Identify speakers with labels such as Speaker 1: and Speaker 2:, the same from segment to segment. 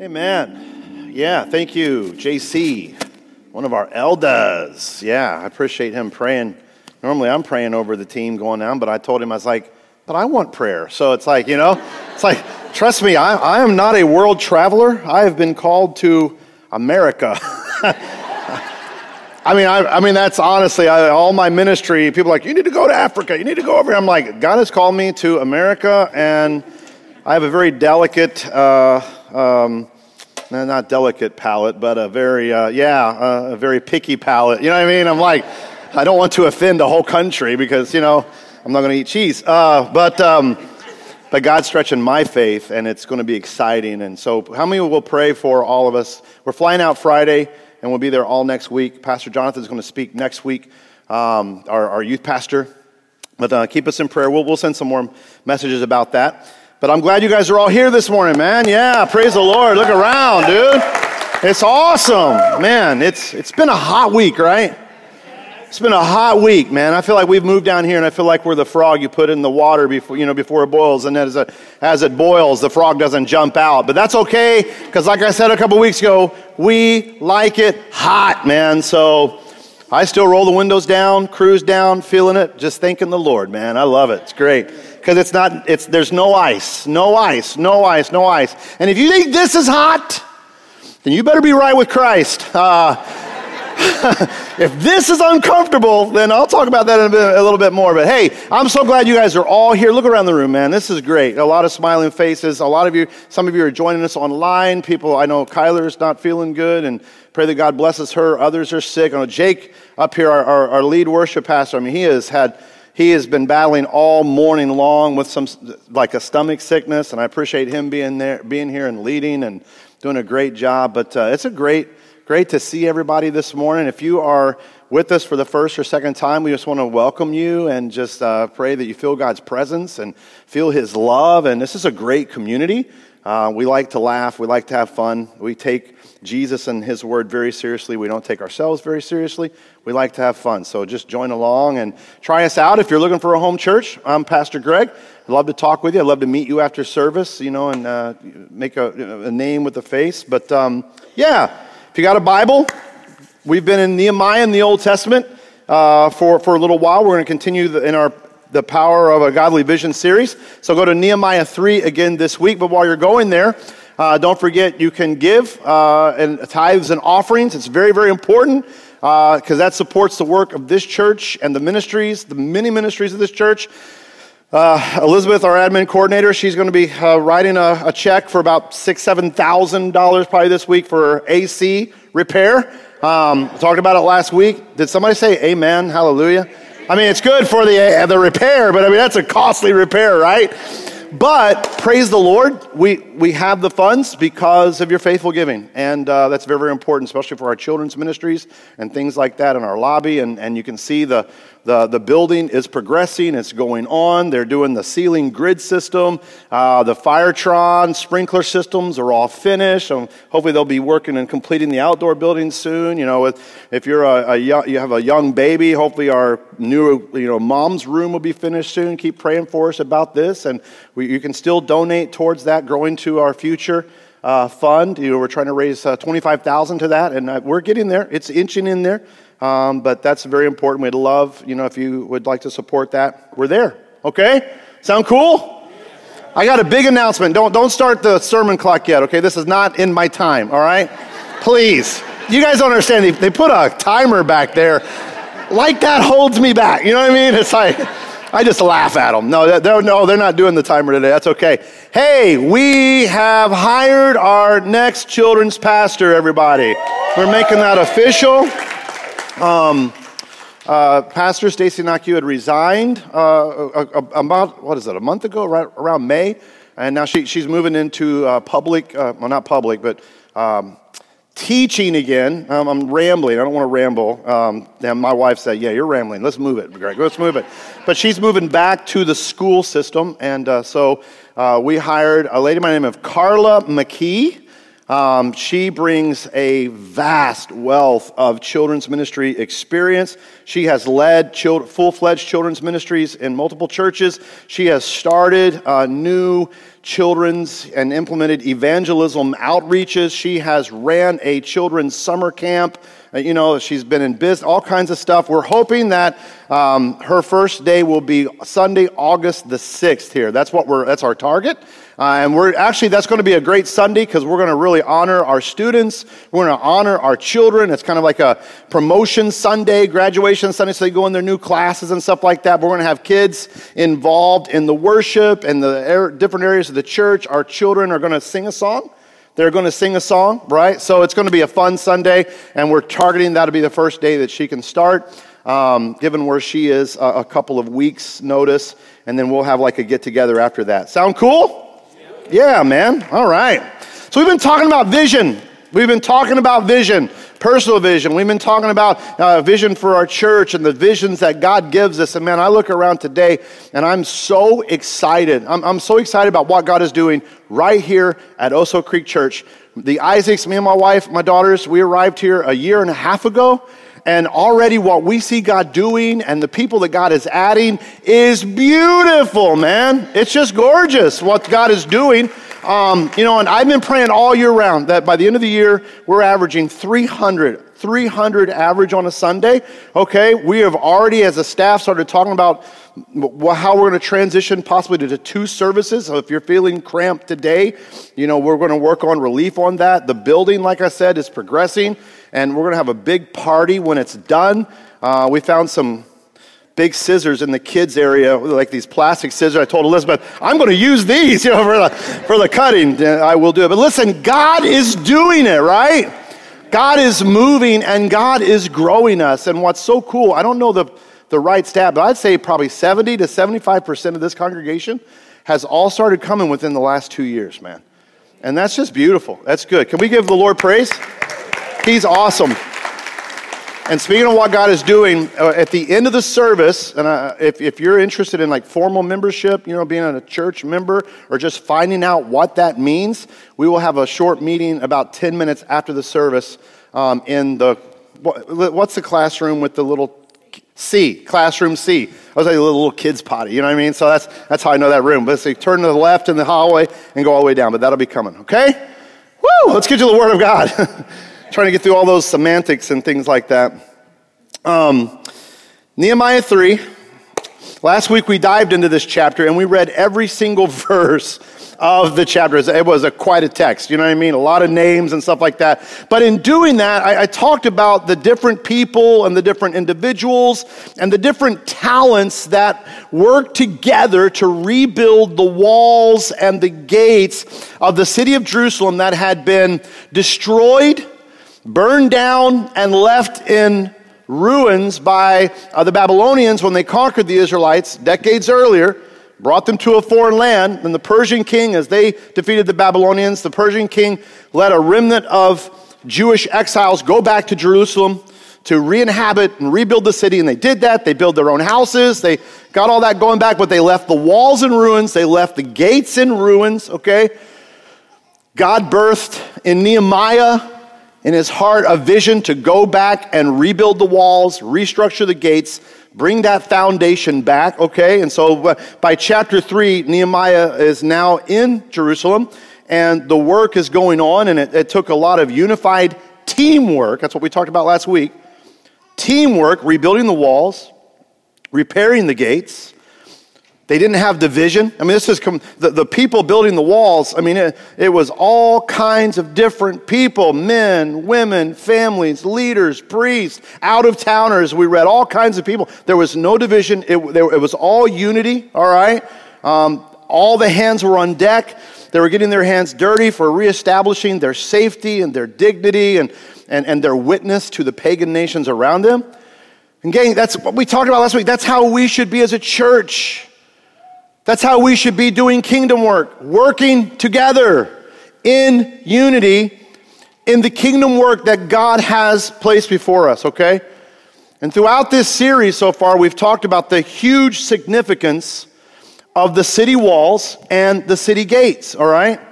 Speaker 1: Amen. Yeah, thank you, JC, one of our elders. Yeah, I appreciate him praying. Normally I'm praying over the team going down, but I told him, I was like, but I want prayer. So it's like, you know, it's like, trust me, I, I am not a world traveler. I have been called to America. I mean, I, I, mean, that's honestly I, all my ministry. People like, you need to go to Africa. You need to go over here. I'm like, God has called me to America, and I have a very delicate, uh, um, not delicate palate, but a very, uh, yeah, uh, a very picky palate. You know what I mean? I'm like, I don't want to offend the whole country because, you know, I'm not going to eat cheese. Uh, but, um, but God's stretching my faith, and it's going to be exciting. And so, how many will pray for all of us? We're flying out Friday, and we'll be there all next week. Pastor Jonathan is going to speak next week, um, our, our, youth pastor. But uh, keep us in prayer. We'll, we'll send some more messages about that. But I'm glad you guys are all here this morning, man. Yeah, praise the Lord. Look around, dude. It's awesome. Man, it's, it's been a hot week, right? It's been a hot week, man. I feel like we've moved down here and I feel like we're the frog you put in the water before, you know, before it boils. And as it, as it boils, the frog doesn't jump out. But that's okay because like I said a couple weeks ago, we like it hot, man. So I still roll the windows down, cruise down, feeling it, just thanking the Lord, man. I love it. It's great because it's not, it's, there's no ice, no ice, no ice, no ice. And if you think this is hot, then you better be right with Christ. Uh, if this is uncomfortable, then I'll talk about that a, bit, a, little bit more. But hey, I'm so glad you guys are all here. Look around the room, man. This is great. A lot of smiling faces. A lot of you, some of you are joining us online. People, I know Kyler's not feeling good, and pray that God blesses her. Others are sick. I know Jake up here, our, our, our lead worship pastor. I mean, he has had he has been battling all morning long with some like a stomach sickness, and I appreciate him being there, being here and leading and doing a great job. But uh, it's a great, great to see everybody this morning. If you are with us for the first or second time, we just want to welcome you and just uh, pray that you feel God's presence and feel His love. And this is a great community. Uh, we like to laugh. We like to have fun. We take Jesus and His Word very seriously. We don't take ourselves very seriously. We like to have fun. So just join along and try us out. If you're looking for a home church, I'm Pastor Greg. I'd love to talk with you. I'd love to meet you after service, you know, and uh, make a, a, name with a face. But um, yeah, if you got a Bible, we've been in Nehemiah in the Old Testament uh, for, for a little while. We're going to continue the, in our the power of a godly vision series. So go to Nehemiah 3 again this week. But while you're going there, uh, don't forget you can give uh, and tithes and offerings. It's very, very important because uh, that supports the work of this church and the ministries, the many ministries of this church. Uh, Elizabeth, our admin coordinator, she's going to be uh, writing a, a, check for about six, seven thousand dollars probably this week for AC repair. Um, talked about it last week. Did somebody say Amen? Hallelujah. I mean, it's good for the the repair, but I mean that's a costly repair, right? But praise the Lord, we, we have the funds because of your faithful giving. And uh, that's very, very important, especially for our children's ministries and things like that in our lobby. And, and you can see the, the, the building is progressing, it's going on. They're doing the ceiling grid system. Uh, the Firetron sprinkler systems are all finished. Um, hopefully, they'll be working and completing the outdoor building soon. You know, if, if you're a, a young, you have a young baby, hopefully, our new you know, mom's room will be finished soon. Keep praying for us about this. And we, you can still donate towards that, growing to our future. Uh, fund. You know, we're trying to raise uh, 25,000 to that, and uh, we're getting there. It's inching in there. Um, but that's very important. We'd love, you know, if you would like to support that, we're there. Okay? Sound cool? I got a big announcement. Don't, don't start the sermon clock yet, okay? This is not in my time, all right? Please. You guys don't understand. They, they put a timer back there. Like that holds me back. You know what I mean? It's like, I just laugh at them. No, they're, no, they're not doing the timer today. That's okay. Hey, we have hired our next children's pastor, everybody. We're making that official. Um, uh, Pastor Stacy Naku had resigned uh, about, what is it, a month ago, right around May. And now she, she's moving into uh, public, uh, well, not public, but um, teaching again. Um, I'm rambling. I don't want to ramble. Um, and my wife said, Yeah, you're rambling. Let's move it, Greg. Let's move it. But she's moving back to the school system. And uh, so uh, we hired a lady by the name of Carla McKee. Um, she brings a vast wealth of children's ministry experience. She has led full fledged children's ministries in multiple churches. She has started uh, new children's and implemented evangelism outreaches. She has ran a children's summer camp. You know, she's been in business, all kinds of stuff. We're hoping that um, her first day will be Sunday, August the 6th here. That's what we're, that's our target. Uh, and we're actually, that's going to be a great Sunday because we're going to really honor our students. We're going to honor our children. It's kind of like a promotion Sunday, graduation Sunday, so they go in their new classes and stuff like that. But we're going to have kids involved in the worship and the different areas of the church. Our children are going to sing a song. They're going to sing a song, right? So it's going to be a fun Sunday, and we're targeting that to be the first day that she can start. Um, given where she is, a, a couple of weeks' notice, and then we'll have like a get together after that. Sound cool? Yeah, man. All right. So we've been talking about vision. We've been talking about vision, personal vision. We've been talking about uh, vision for our church and the visions that God gives us. And man, I look around today and I'm so excited. I'm, I'm so excited about what God is doing right here at Oso Creek Church. The Isaacs, me and my wife, my daughters, we arrived here a year and a half ago. And already what we see God doing and the people that God is adding is beautiful, man. It's just gorgeous what God is doing. Um, you know, and I've been praying all year round that by the end of the year, we're averaging 300, 300 average on a Sunday. Okay, we have already, as a staff, started talking about how we're going to transition possibly to two services. So if you're feeling cramped today, you know, we're going to work on relief on that. The building, like I said, is progressing and we're going to have a big party when it's done. Uh, we found some big scissors in the kids area, like these plastic scissors. I told Elizabeth, I'm going to use these, you know, for the, for the cutting. I will do it. But listen, God is doing it, right? God is moving and God is growing us. And what's so cool, I don't know the, the right stat, but I'd say probably 70 to 75% of this congregation has all started coming within the last two years, man. And that's just beautiful. That's good. Can we give the Lord praise? He's awesome. And speaking of what God is doing, uh, at the end of the service, and uh, if, if you're interested in like formal membership, you know, being a church member, or just finding out what that means, we will have a short meeting about 10 minutes after the service um, in the, what, what's the classroom with the little C, classroom C. I was like a little, little kid's potty, you know what I mean? So that's, that's how I know that room. But so turn to the left in the hallway and go all the way down, but that'll be coming, okay? Woo! Let's get to the Word of God. trying to get through all those semantics and things like that. Um, Nehemiah 3. Last week we dived into this chapter and we read every single verse of the chapter. It was a, quite a text, you know what I mean? A lot of names and stuff like that. But in doing that, I, I talked about the different people and the different individuals and the different talents that work together to rebuild the walls and the gates of the city of Jerusalem that had been destroyed burned down and left in ruins by uh, the Babylonians when they conquered the Israelites decades earlier, brought them to a foreign land. And the Persian king, as they defeated the Babylonians, the Persian king let a remnant of Jewish exiles go back to Jerusalem to re inhabit and rebuild the city. And they did that. They built their own houses. They got all that going back, but they left the walls in ruins. They left the gates in ruins, okay? God birthed in Nehemiah in his heart a vision to go back and rebuild the walls, restructure the gates, bring that foundation back, okay? And so uh, by chapter 3, Nehemiah is now in Jerusalem, and the work is going on, and it, it took a lot of unified teamwork. That's what we talked about last week. Teamwork, rebuilding the walls, repairing the gates, they didn't have division. I mean, this is com- the, the people building the walls. I mean, it, it was all kinds of different people men, women, families, leaders, priests, out of towners. We read all kinds of people. There was no division, it, there, it was all unity, all right? Um, all the hands were on deck. They were getting their hands dirty for reestablishing their safety and their dignity and, and, and their witness to the pagan nations around them. And, gang, that's what we talked about last week. That's how we should be as a church. That's how we should be doing kingdom work, working together in unity in the kingdom work that God has placed before us, okay? And throughout this series so far, we've talked about the huge significance of the city walls and the city gates, all right? I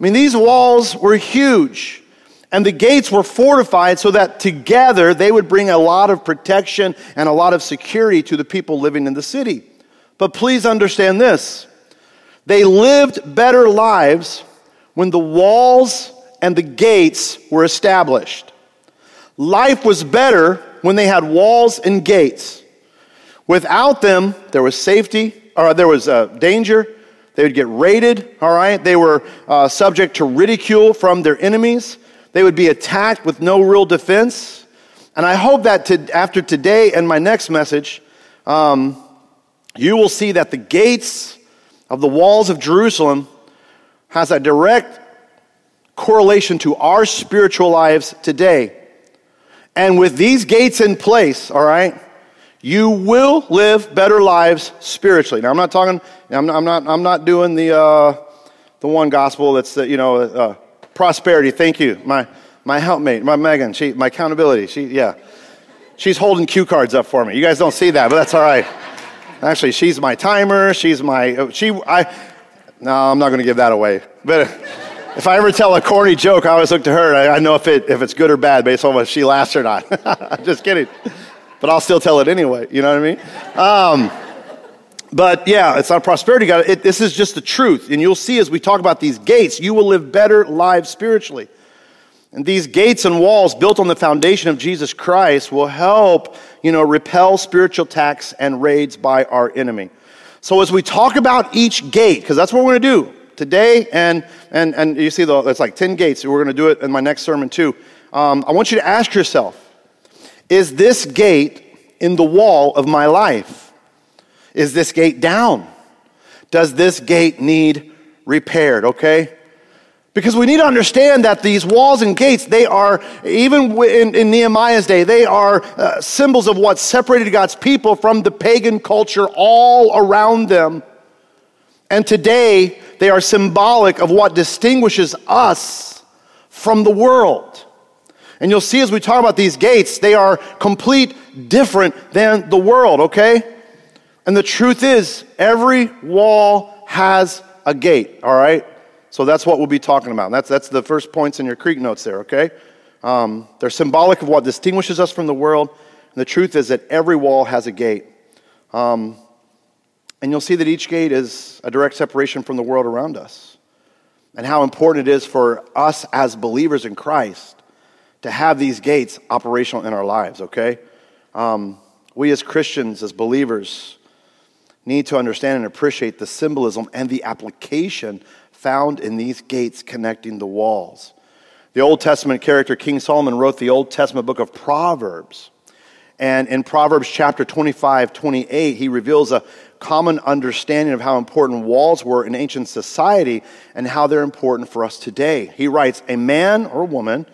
Speaker 1: mean, these walls were huge, and the gates were fortified so that together they would bring a lot of protection and a lot of security to the people living in the city. But please understand this they lived better lives when the walls and the gates were established. Life was better when they had walls and gates. Without them, there was safety, or there was uh, danger. They would get raided, all right? They were uh, subject to ridicule from their enemies. They would be attacked with no real defense. And I hope that to, after today and my next message, um, you will see that the gates of the walls of Jerusalem has a direct correlation to our spiritual lives today. And with these gates in place, all right, you will live better lives spiritually. Now, I'm not talking, I'm not, I'm not, I'm not doing the, uh, the one gospel that's, the, you know, uh, prosperity. Thank you. My, my helpmate, my Megan, she, my accountability. She, yeah. She's holding cue cards up for me. You guys don't see that, but that's all right. Actually, she's my timer. She's my, she, I, no, I'm not going to give that away. But if I ever tell a corny joke, I always look to her. I, I know if, it, if it's good or bad based on whether she laughs or not. Just kidding. But I'll still tell it anyway. You know what I mean? Um, but yeah, it's not prosperity, God. It, this is just the truth. And you'll see as we talk about these gates, you will live better lives spiritually. And these gates and walls built on the foundation of Jesus Christ will help, you know, repel spiritual attacks and raids by our enemy. So as we talk about each gate, because that's what we're going to do today, and and and you see, the, it's like ten gates. We're going to do it in my next sermon too. Um, I want you to ask yourself: Is this gate in the wall of my life? Is this gate down? Does this gate need repaired? Okay. Because we need to understand that these walls and gates, they are, even in, in Nehemiah's day, they are uh, symbols of what separated God's people from the pagan culture all around them. And today, they are symbolic of what distinguishes us from the world. And you'll see as we talk about these gates, they are complete different than the world, okay? And the truth is, every wall has a gate, all right? So that's what we'll be talking about. That's, that's the first points in your Creek notes there, okay? Um, they're symbolic of what distinguishes us from the world. And the truth is that every wall has a gate. Um, and you'll see that each gate is a direct separation from the world around us. And how important it is for us as believers in Christ to have these gates operational in our lives, okay? Um, we as Christians, as believers, need to understand and appreciate the symbolism and the application found in these gates connecting the walls. The Old Testament character King Solomon wrote the Old Testament book of Proverbs. And in Proverbs chapter 25, 28, he reveals a common understanding of how important walls were in ancient society and how they're important for us today. He writes, A man or woman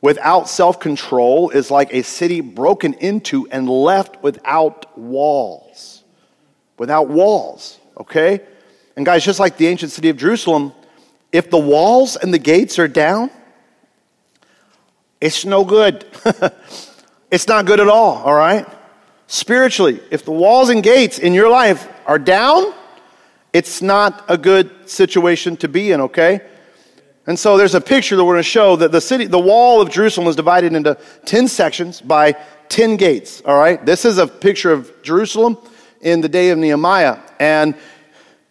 Speaker 1: without self control is like a city broken into and left without walls. Without walls, okay? And guys, just like the ancient city of Jerusalem, if the walls and the gates are down, it's no good. it's not good at all, all right? Spiritually, if the walls and gates in your life are down, it's not a good situation to be in, okay? And so there's a picture that we're going to show that the city, the wall of Jerusalem was divided into 10 sections by 10 gates, all right? This is a picture of Jerusalem in the day of Nehemiah. And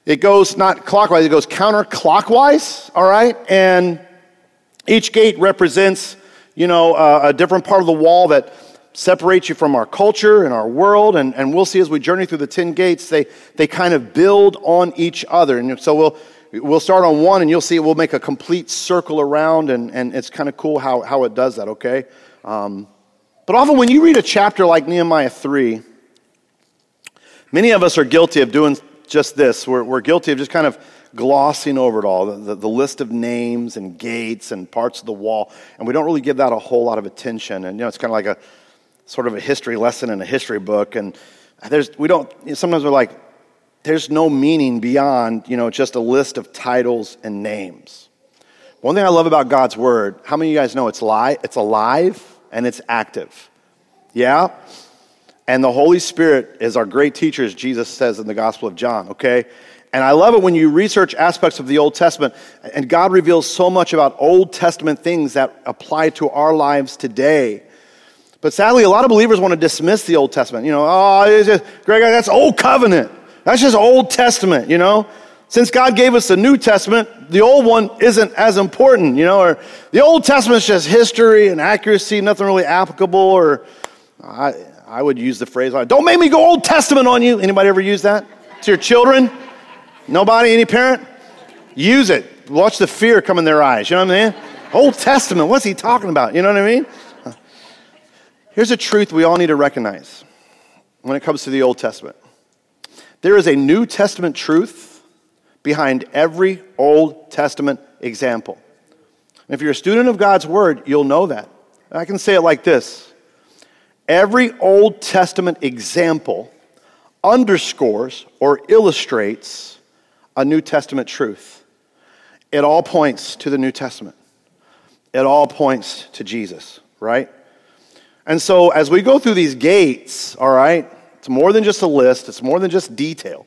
Speaker 1: it goes not clockwise, it goes counterclockwise, all right? And each gate represents, you know, uh, a different part of the wall that separates you from our culture and our world. And, and we'll see as we journey through the 10 gates, they, they kind of build on each other. And so we'll, we'll start on one and you'll see we'll make a complete circle around. And, and it's kind of cool how, how it does that, okay? Um, but often when you read a chapter like Nehemiah 3, many of us are guilty of doing just this. We're, we're guilty of just kind of glossing over it all the, the, the, list of names and gates and parts of the wall. And we don't really give that a whole lot of attention. And, you know, it's kind of like a sort of a history lesson in a history book. And there's, we don't, you know, sometimes we're like, there's no meaning beyond, you know, just a list of titles and names. One thing I love about God's word, how many of you guys know it's live, it's alive and it's active? Yeah? And the Holy Spirit is our great teacher, as Jesus says in the Gospel of John, okay? And I love it when you research aspects of the Old Testament and God reveals so much about Old Testament things that apply to our lives today. But sadly, a lot of believers want to dismiss the Old Testament. You know, oh, it's just, Greg, that's Old Covenant. That's just Old Testament, you know? Since God gave us the New Testament, the Old one isn't as important, you know? Or the Old Testament is just history and accuracy, nothing really applicable. Or I, I would use the phrase, don't make me go Old Testament on you. Anybody ever use that to your children? Nobody? Any parent? Use it. Watch the fear come in their eyes. You know what I mean? Old Testament, what's he talking about? You know what I mean? Here's a truth we all need to recognize when it comes to the Old Testament there is a New Testament truth behind every Old Testament example. And if you're a student of God's Word, you'll know that. I can say it like this Every Old Testament example underscores or illustrates a New Testament truth. It all points to the New Testament. It all points to Jesus, right? And so as we go through these gates, all right, it's more than just a list, it's more than just detail.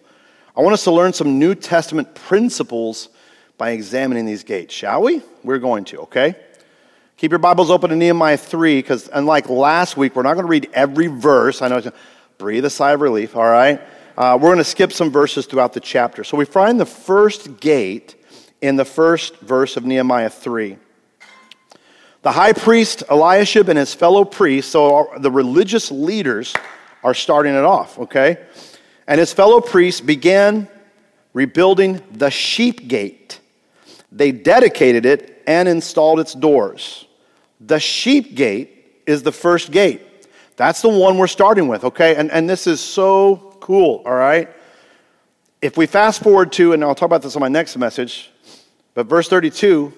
Speaker 1: I want us to learn some New Testament principles by examining these gates, shall we? We're going to, okay? Keep your Bibles open to Nehemiah 3, because unlike last week, we're not going to read every verse. I know, breathe a sigh of relief, all right? Uh, we're going to skip some verses throughout the chapter. So we find the first gate in the first verse of Nehemiah 3. The high priest Eliashib and his fellow priests, so the religious leaders, are starting it off, okay? And his fellow priests began rebuilding the sheep gate. They dedicated it and installed its doors. The sheep gate is the first gate. That's the one we're starting with, okay? And, and this is so cool, all right? If we fast forward to, and I'll talk about this on my next message, but verse 32,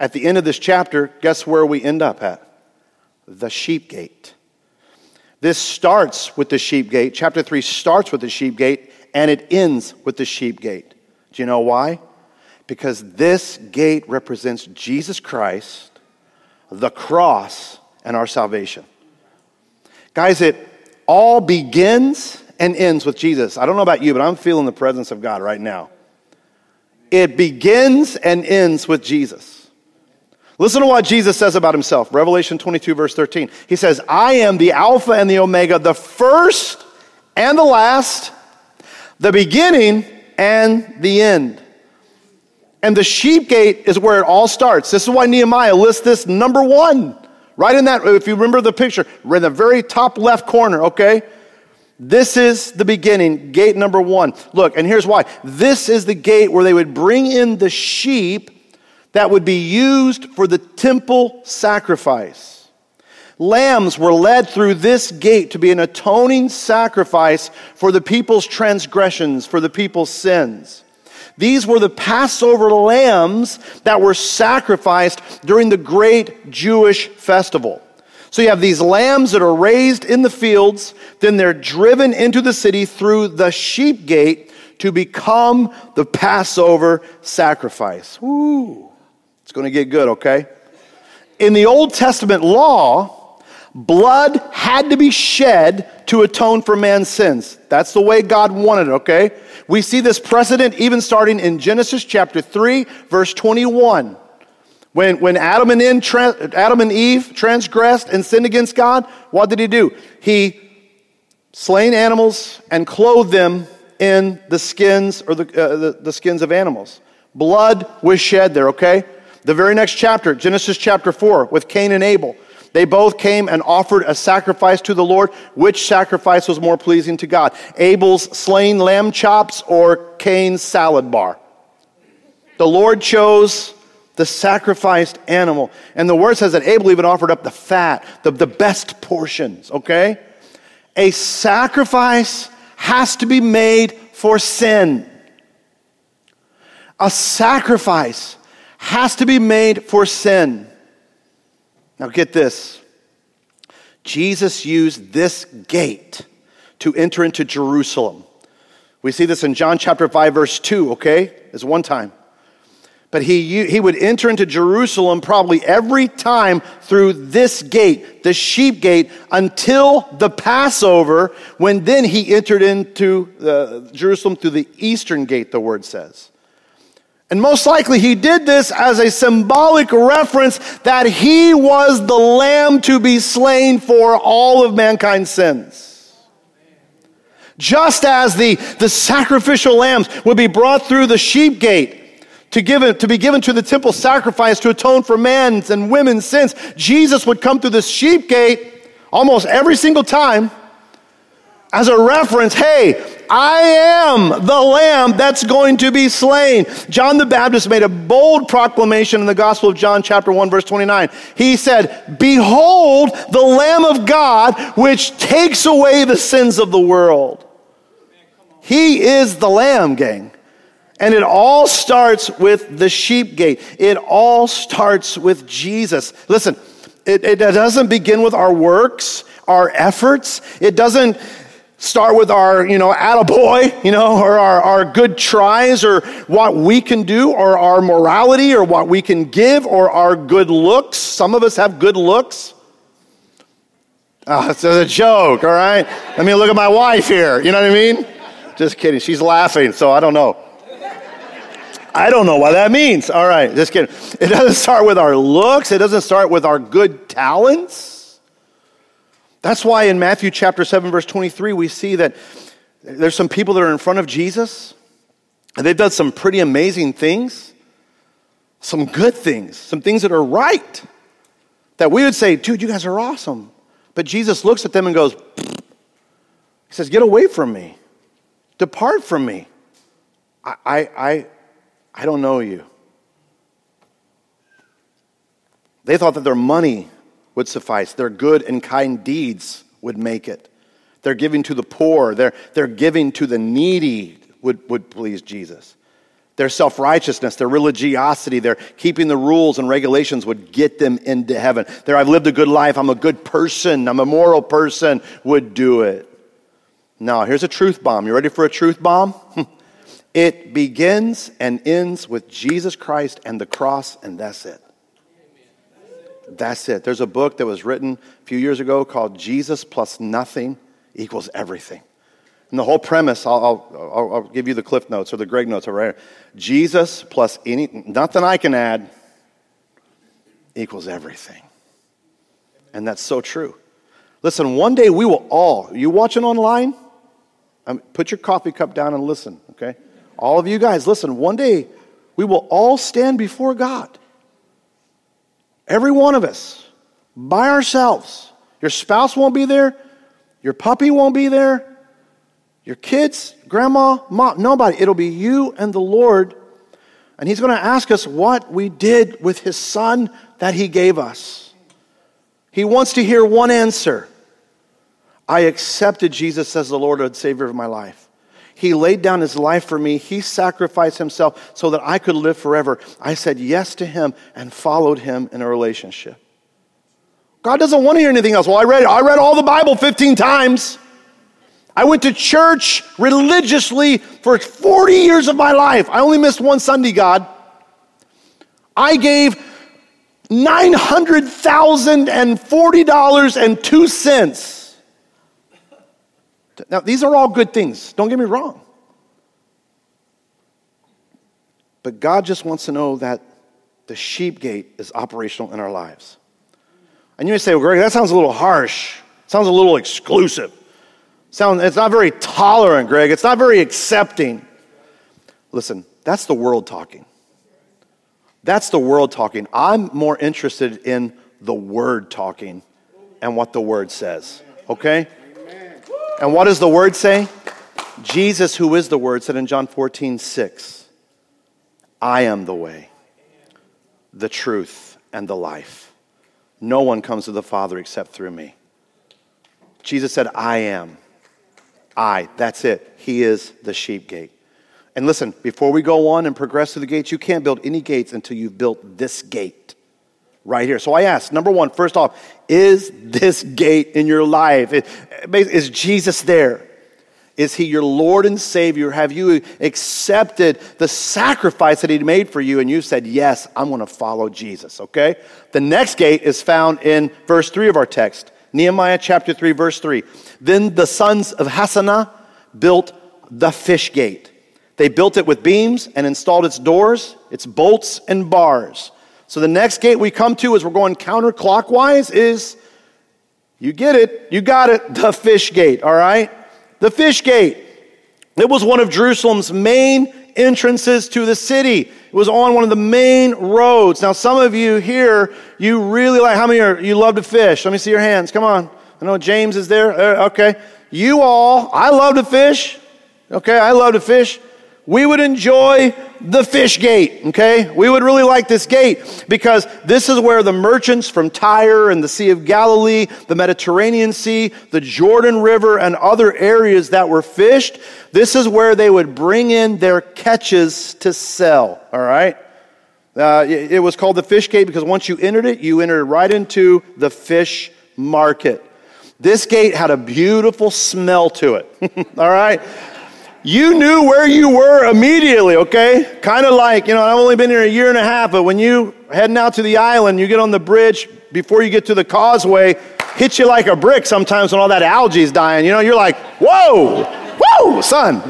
Speaker 1: at the end of this chapter, guess where we end up at? The sheep gate. This starts with the sheep gate. Chapter 3 starts with the sheep gate, and it ends with the sheep gate. Do you know why? Because this gate represents Jesus Christ, the cross, and our salvation. Guys, it all begins and ends with Jesus. I don't know about you, but I'm feeling the presence of God right now. It begins and ends with Jesus. Listen to what Jesus says about himself. Revelation 22, verse 13. He says, I am the Alpha and the Omega, the first and the last, the beginning and the end. And the sheep gate is where it all starts. This is why Nehemiah lists this number one. Right in that, if you remember the picture, in the very top left corner, okay? This is the beginning, gate number one. Look, and here's why. This is the gate where they would bring in the sheep that would be used for the temple sacrifice. Lambs were led through this gate to be an atoning sacrifice for the people's transgressions, for the people's sins. These were the Passover lambs that were sacrificed during the great Jewish festival. So you have these lambs that are raised in the fields, then they're driven into the city through the sheep gate to become the Passover sacrifice. Woo. It's going to get good, okay? In the Old Testament law, blood had to be shed to atone for man's sins. That's the way God wanted it, okay? We see this precedent even starting in Genesis chapter 3, verse 21. When, when Adam, and in, Adam and Eve transgressed and sinned against God, what did he do? He slain animals and clothed them in the skins or the, uh, the, the skins of animals. Blood was shed there, okay? The very next chapter, Genesis chapter 4, with Cain and Abel. They both came and offered a sacrifice to the Lord. Which sacrifice was more pleasing to God? Abel's slain lamb chops or Cain's salad bar? The Lord chose the sacrificed animal. And the word says that Abel even offered up the fat, the, the best portions, okay? A sacrifice has to be made for sin. A sacrifice has to be made for sin. Now, get this Jesus used this gate to enter into Jerusalem. We see this in John chapter 5, verse 2, okay? Is one time. But he, he would enter into Jerusalem probably every time through this gate, the sheep gate, until the Passover, when then he entered into Jerusalem through the eastern gate, the word says. And most likely he did this as a symbolic reference that he was the lamb to be slain for all of mankind's sins. Just as the, the sacrificial lambs would be brought through the sheep gate to, give it, to be given to the temple sacrifice to atone for man's and women's sins, Jesus would come through the sheep gate almost every single time as a reference hey, I am the lamb that's going to be slain. John the Baptist made a bold proclamation in the Gospel of John, chapter 1, verse 29. He said, Behold the Lamb of God, which takes away the sins of the world. He is the lamb, gang. And it all starts with the sheep gate. It all starts with Jesus. Listen, it, it doesn't begin with our works, our efforts. It doesn't start with our, you know, attaboy, you know, or our, our good tries or what we can do or our morality or what we can give or our good looks. Some of us have good looks. Ah, oh, it's a joke, all right? Let me look at my wife here. You know what I mean? Just kidding. She's laughing, so I don't know. I don't know what that means. All right, just kidding. It doesn't start with our looks, it doesn't start with our good talents. That's why in Matthew chapter 7, verse 23, we see that there's some people that are in front of Jesus, and they've done some pretty amazing things, some good things, some things that are right. That we would say, dude, you guys are awesome. But Jesus looks at them and goes, he says, Get away from me. Depart from me. I, I, I, I don't know you. They thought that their money would suffice, their good and kind deeds would make it. They're giving to the poor, they're, they're giving to the needy would, would please Jesus. Their self righteousness, their religiosity, their keeping the rules and regulations would get them into heaven. Their I've lived a good life, I'm a good person, I'm a moral person would do it. Now, here's a truth bomb. You ready for a truth bomb? it begins and ends with Jesus Christ and the cross, and that's it. That's it. There's a book that was written a few years ago called Jesus plus nothing equals everything. And the whole premise, I'll, I'll, I'll give you the cliff notes or the Greg notes over here. Jesus plus any, nothing I can add equals everything. And that's so true. Listen, one day we will all, you watching online? Um, put your coffee cup down and listen, okay? All of you guys, listen, one day we will all stand before God. Every one of us, by ourselves. Your spouse won't be there, your puppy won't be there, your kids, grandma, mom, nobody. It'll be you and the Lord. And He's going to ask us what we did with His Son that He gave us. He wants to hear one answer I accepted Jesus as the Lord and Savior of my life. He laid down his life for me. He sacrificed himself so that I could live forever. I said yes to him and followed him in a relationship. God doesn't want to hear anything else. Well, I read, I read all the Bible 15 times. I went to church religiously for 40 years of my life. I only missed one Sunday, God. I gave $900,040.02 now, these are all good things. Don't get me wrong. But God just wants to know that the sheep gate is operational in our lives. And you may say, well, Greg, that sounds a little harsh. Sounds a little exclusive. Sound, it's not very tolerant, Greg. It's not very accepting. Listen, that's the world talking. That's the world talking. I'm more interested in the word talking and what the word says. Okay? And what does the word say? Jesus, who is the word, said in John 14, 6, I am the way, the truth, and the life. No one comes to the Father except through me. Jesus said, I am. I. That's it. He is the sheep gate. And listen, before we go on and progress to the gates, you can't build any gates until you've built this gate right here. So I ask, number one, first off, is this gate in your life? Is Jesus there? Is he your Lord and Savior? Have you accepted the sacrifice that he made for you and you said, Yes, I'm going to follow Jesus, okay? The next gate is found in verse 3 of our text, Nehemiah chapter 3, verse 3. Then the sons of Hassenaah built the fish gate. They built it with beams and installed its doors, its bolts, and bars. So the next gate we come to as we're going counterclockwise is, you get it, you got it, the fish gate, all right? the fish gate. It was one of Jerusalem's main entrances to the city. It was on one of the main roads. Now, some of you here, you really like, how many are, you love to fish? Let me see your hands. Come on. I know James is there. Uh, okay. You all, I love to fish. Okay, I love to fish we would enjoy the fish gate, okay? We would really like this gate because this is where the merchants from Tyre and the Sea of Galilee, the Mediterranean Sea, the Jordan River, and other areas that were fished, this is where they would bring in their catches to sell, all right? Uh, it, it was called the fish gate because once you entered it, you entered right into the fish market. This gate had a beautiful smell to it, all right? You knew where you were immediately, okay? Kind of like, you know, I've only been here a year and a half, but when you heading out to the island, you get on the bridge before you get to the causeway, hits you like a brick sometimes when all that algae is dying. You know, you're like, whoa, whoa, son.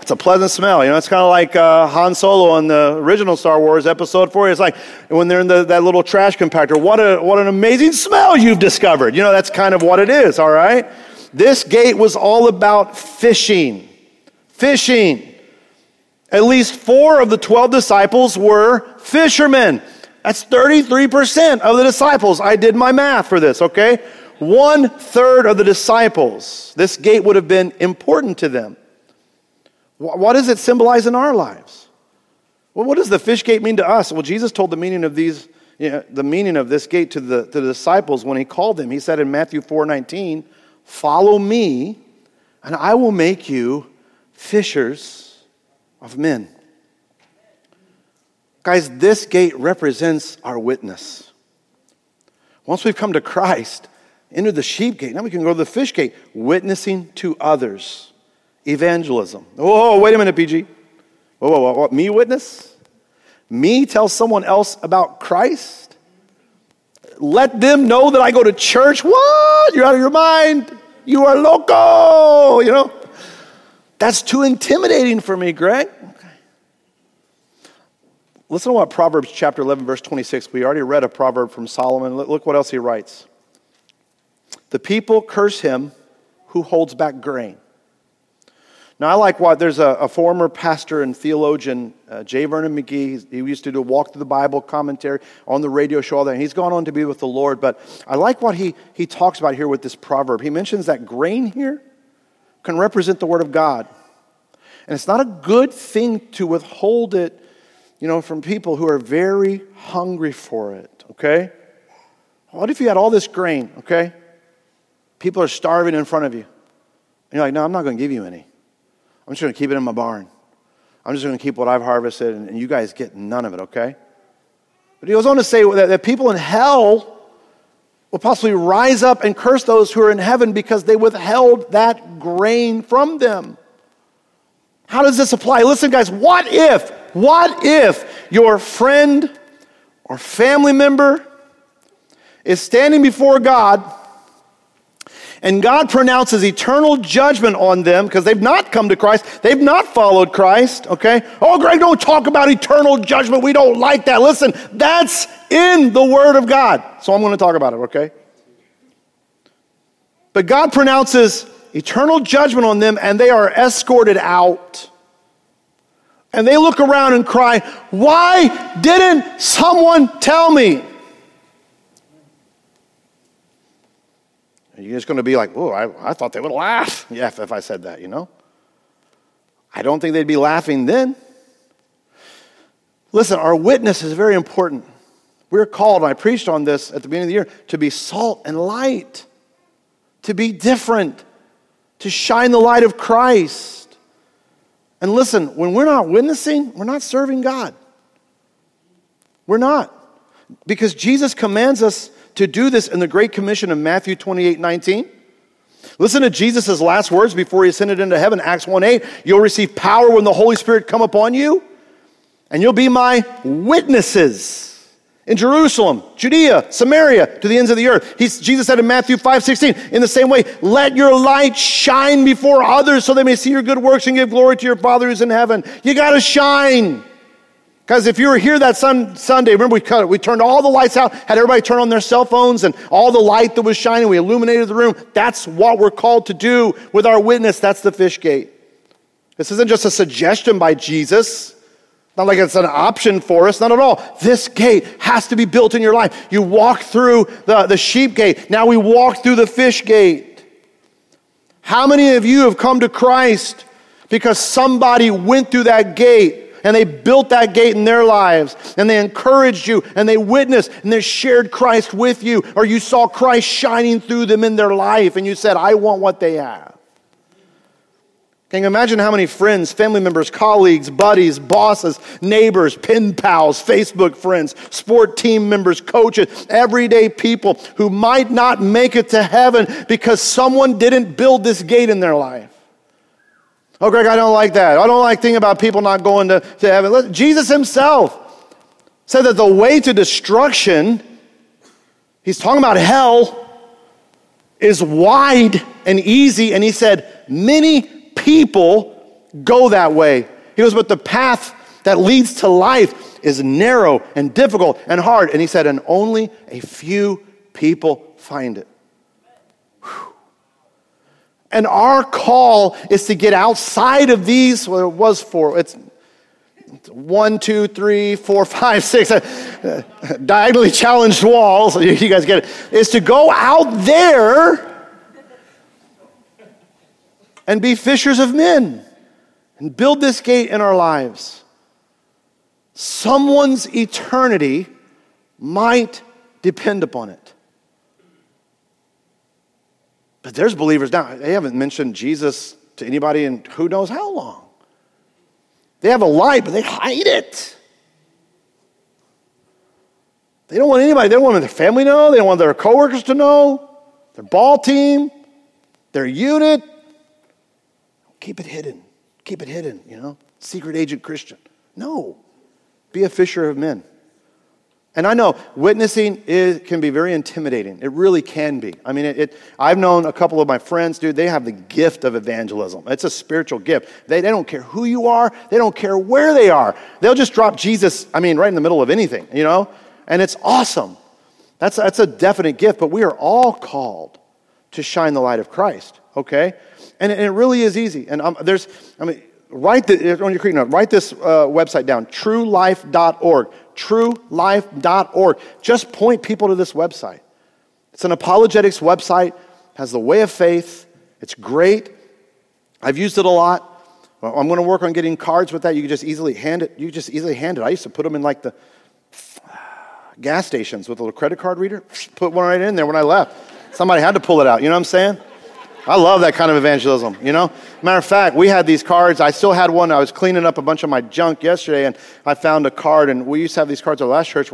Speaker 1: It's a pleasant smell. You know, it's kind of like uh, Han Solo in the original Star Wars episode four. It's like when they're in the, that little trash compactor. What, a, what an amazing smell you've discovered. You know, that's kind of what it is, all right? This gate was all about fishing fishing. At least four of the 12 disciples were fishermen. That's 33% of the disciples. I did my math for this, okay? One third of the disciples, this gate would have been important to them. What does it symbolize in our lives? Well, what does the fish gate mean to us? Well, Jesus told the meaning of these, you know, the meaning of this gate to the, to the disciples when he called them. He said in Matthew 4 19, Follow me, and I will make you fishers of men. Guys, this gate represents our witness. Once we've come to Christ, enter the sheep gate. Now we can go to the fish gate, witnessing to others. Evangelism. Oh, wait a minute, PG. Whoa, whoa, whoa, whoa. Me witness? Me tell someone else about Christ? Let them know that I go to church? What? You're out of your mind. You are loco. You know? That's too intimidating for me, Greg. Okay. Listen to what Proverbs chapter 11, verse 26. We already read a proverb from Solomon. Look what else he writes. The people curse him who holds back grain. Now, I like what there's a, a former pastor and theologian, uh, J. Vernon McGee. He used to do a walk through the Bible commentary on the radio show, all that. And he's gone on to be with the Lord. But I like what he, he talks about here with this proverb. He mentions that grain here can represent the Word of God. And it's not a good thing to withhold it, you know, from people who are very hungry for it, okay? What if you had all this grain, okay? People are starving in front of you. And you're like, no, I'm not going to give you any. I'm just going to keep it in my barn. I'm just going to keep what I've harvested, and, you guys get none of it, okay? But he goes on to say that, that people in hell will possibly rise up and curse those who are in heaven because they withheld that grain from them. How does this apply? Listen, guys, what if, what if your friend or family member is standing before God and God pronounces eternal judgment on them because they've not come to Christ, they've not followed Christ, okay? Oh, Greg, don't talk about eternal judgment. We don't like that. Listen, that's in the Word of God. So I'm going to talk about it, okay? But God pronounces eternal judgment on them and they are escorted out. And they look around and cry, Why didn't someone tell me? You're just going to be like, Oh, I, I thought they would laugh. Yeah, if, if I said that, you know? I don't think they'd be laughing then. Listen, our witness is very important. We're called, and I preached on this at the beginning of the year, to be salt and light, to be different, to shine the light of Christ. And listen, when we're not witnessing, we're not serving God. We're not. Because Jesus commands us to do this in the Great Commission of Matthew 28 19. Listen to Jesus' last words before he ascended into heaven, Acts 1 8. You'll receive power when the Holy Spirit come upon you, and you'll be my witnesses in Jerusalem, Judea, Samaria, to the ends of the earth. He's, Jesus said in Matthew 5 16, in the same way, let your light shine before others so they may see your good works and give glory to your Father who's in heaven. You got to shine. Guys, if you were here that sun, Sunday, remember we cut it. We turned all the lights out, had everybody turn on their cell phones, and all the light that was shining, we illuminated the room. That's what we're called to do with our witness. That's the fish gate. This isn't just a suggestion by Jesus. Not like it's an option for us, not at all. This gate has to be built in your life. You walk through the, the sheep gate. Now we walk through the fish gate. How many of you have come to Christ because somebody went through that gate and they built that gate in their lives and they encouraged you and they witnessed and they shared Christ with you or you saw Christ shining through them in their life and you said, I want what they have. Can you imagine how many friends, family members, colleagues, buddies, bosses, neighbors, pen pals, Facebook friends, sport team members, coaches, everyday people who might not make it to heaven because someone didn't build this gate in their life? Oh, Greg, I don't like that. I don't like thinking about people not going to, to heaven. Jesus himself said that the way to destruction, he's talking about hell, is wide and easy. And he said, many people go that way. He goes, but the path that leads to life is narrow and difficult and hard. And he said, and only a few people find it. And our call is to get outside of these, well, it was four, it's one, two, three, four, five, six, uh, diagonally challenged walls, you guys get it, is to go out there and be fishers of men and build this gate in our lives. Someone's eternity might depend upon it. But there's believers now, they haven't mentioned Jesus to anybody in who knows how long. They have a lie, but they hide it. They don't want anybody, they don't want their family to know, they don't want their coworkers to know, their ball team, their unit. Keep it hidden. Keep it hidden, you know? Secret agent Christian. No. Be a fisher of men. And I know witnessing is, can be very intimidating. It really can be. I mean, it, it, I've known a couple of my friends, dude, they have the gift of evangelism. It's a spiritual gift. They, they don't care who you are, they don't care where they are. They'll just drop Jesus, I mean, right in the middle of anything, you know? And it's awesome. That's, that's a definite gift, but we are all called to shine the light of Christ, okay? And, and it really is easy. And um, there's, I mean, write the, on your write this uh, website down, truelife.org truelife.org. Just point people to this website. It's an apologetics website, has the way of faith. It's great. I've used it a lot. I'm going to work on getting cards with that. You can just easily hand it. You just easily hand it. I used to put them in like the gas stations with a little credit card reader. Put one right in there when I left. Somebody had to pull it out. You know what I'm saying? I love that kind of evangelism, you know? Matter of fact, we had these cards. I still had one. I was cleaning up a bunch of my junk yesterday, and I found a card. And we used to have these cards at our last church.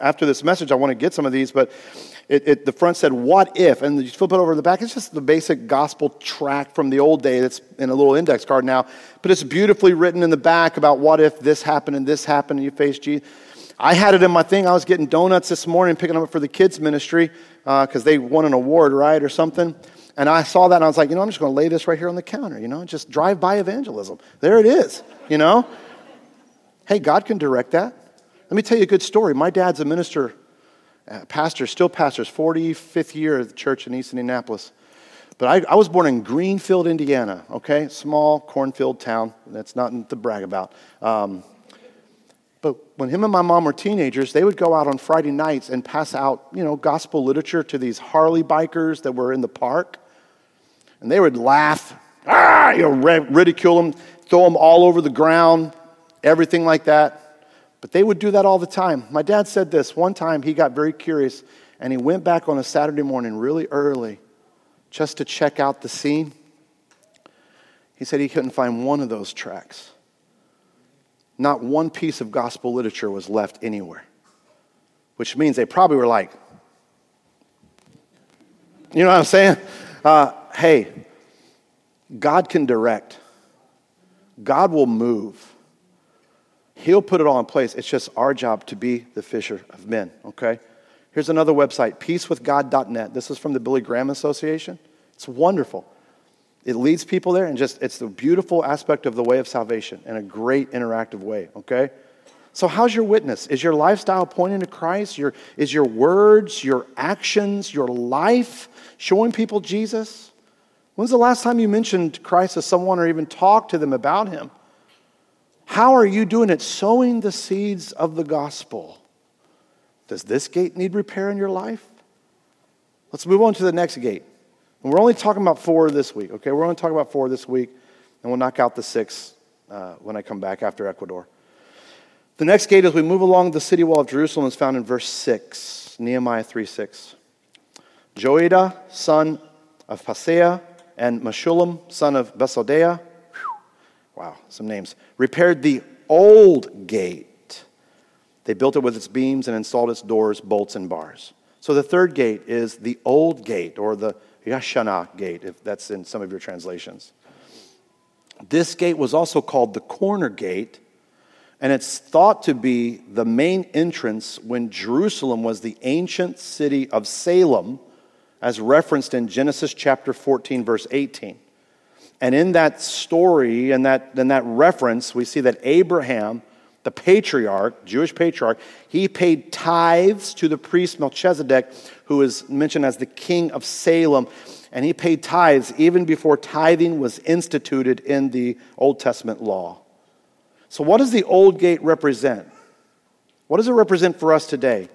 Speaker 1: After this message, I want to get some of these, but it, it, the front said, What if? And you flip it over to the back. It's just the basic gospel track from the old day that's in a little index card now. But it's beautifully written in the back about what if this happened and this happened and you face Jesus. I had it in my thing. I was getting donuts this morning, picking them up for the kids' ministry because uh, they won an award, right, or something. And I saw that and I was like, you know, I'm just going to lay this right here on the counter, you know, just drive by evangelism. There it is, you know. hey, God can direct that. Let me tell you a good story. My dad's a minister, uh, pastor, still pastors, 45th year of the church in East Indianapolis. But I, I, was born in Greenfield, Indiana, okay? Small cornfield town. That's nothing to brag about. Um, but when him and my mom were teenagers, they would go out on Friday nights and pass out, you know, gospel literature to these Harley bikers that were in the park and they would laugh, ah, you know, ridicule them, throw them all over the ground, everything like that. But they would do that all the time. My dad said this one time he got very curious and he went back on a Saturday morning really early just to check out the scene. He said he couldn't find one of those tracks. Not one piece of gospel literature was left anywhere, which means they probably were like, you know what I'm saying? Uh, hey, God can direct, God will move. He'll put it all in place. It's just our job to be the fisher of men, okay? Here's another website, peacewithgod.net. This is from the Billy Graham Association. It's wonderful. It leads people there, and just it's the beautiful aspect of the way of salvation in a great interactive way, okay? So, how's your witness? Is your lifestyle pointing to Christ? Your, is your words, your actions, your life showing people Jesus? When's the last time you mentioned Christ to someone or even talked to them about him? How are you doing it? Sowing the seeds of the gospel. Does this gate need repair in your life? Let's move on to the next gate. And we're only talking about four this week, okay? We're only talking about four this week, and we'll knock out the six uh, when I come back after Ecuador. The next gate, as we move along the city wall of Jerusalem, is found in verse 6, Nehemiah 3 6. Joiada, son of Paseah, and Meshullam, son of Besodeiah, wow, some names, repaired the old gate. They built it with its beams and installed its doors, bolts, and bars. So the third gate is the old gate, or the Yashana gate, if that's in some of your translations. This gate was also called the corner gate, and it's thought to be the main entrance when Jerusalem was the ancient city of Salem, as referenced in Genesis chapter 14, verse 18. And in that story and that, in that reference, we see that Abraham, the patriarch, Jewish patriarch, he paid tithes to the priest Melchizedek who is mentioned as the king of Salem. And he paid tithes even before tithing was instituted in the Old Testament law. So, what does the old gate represent? What does it represent for us today?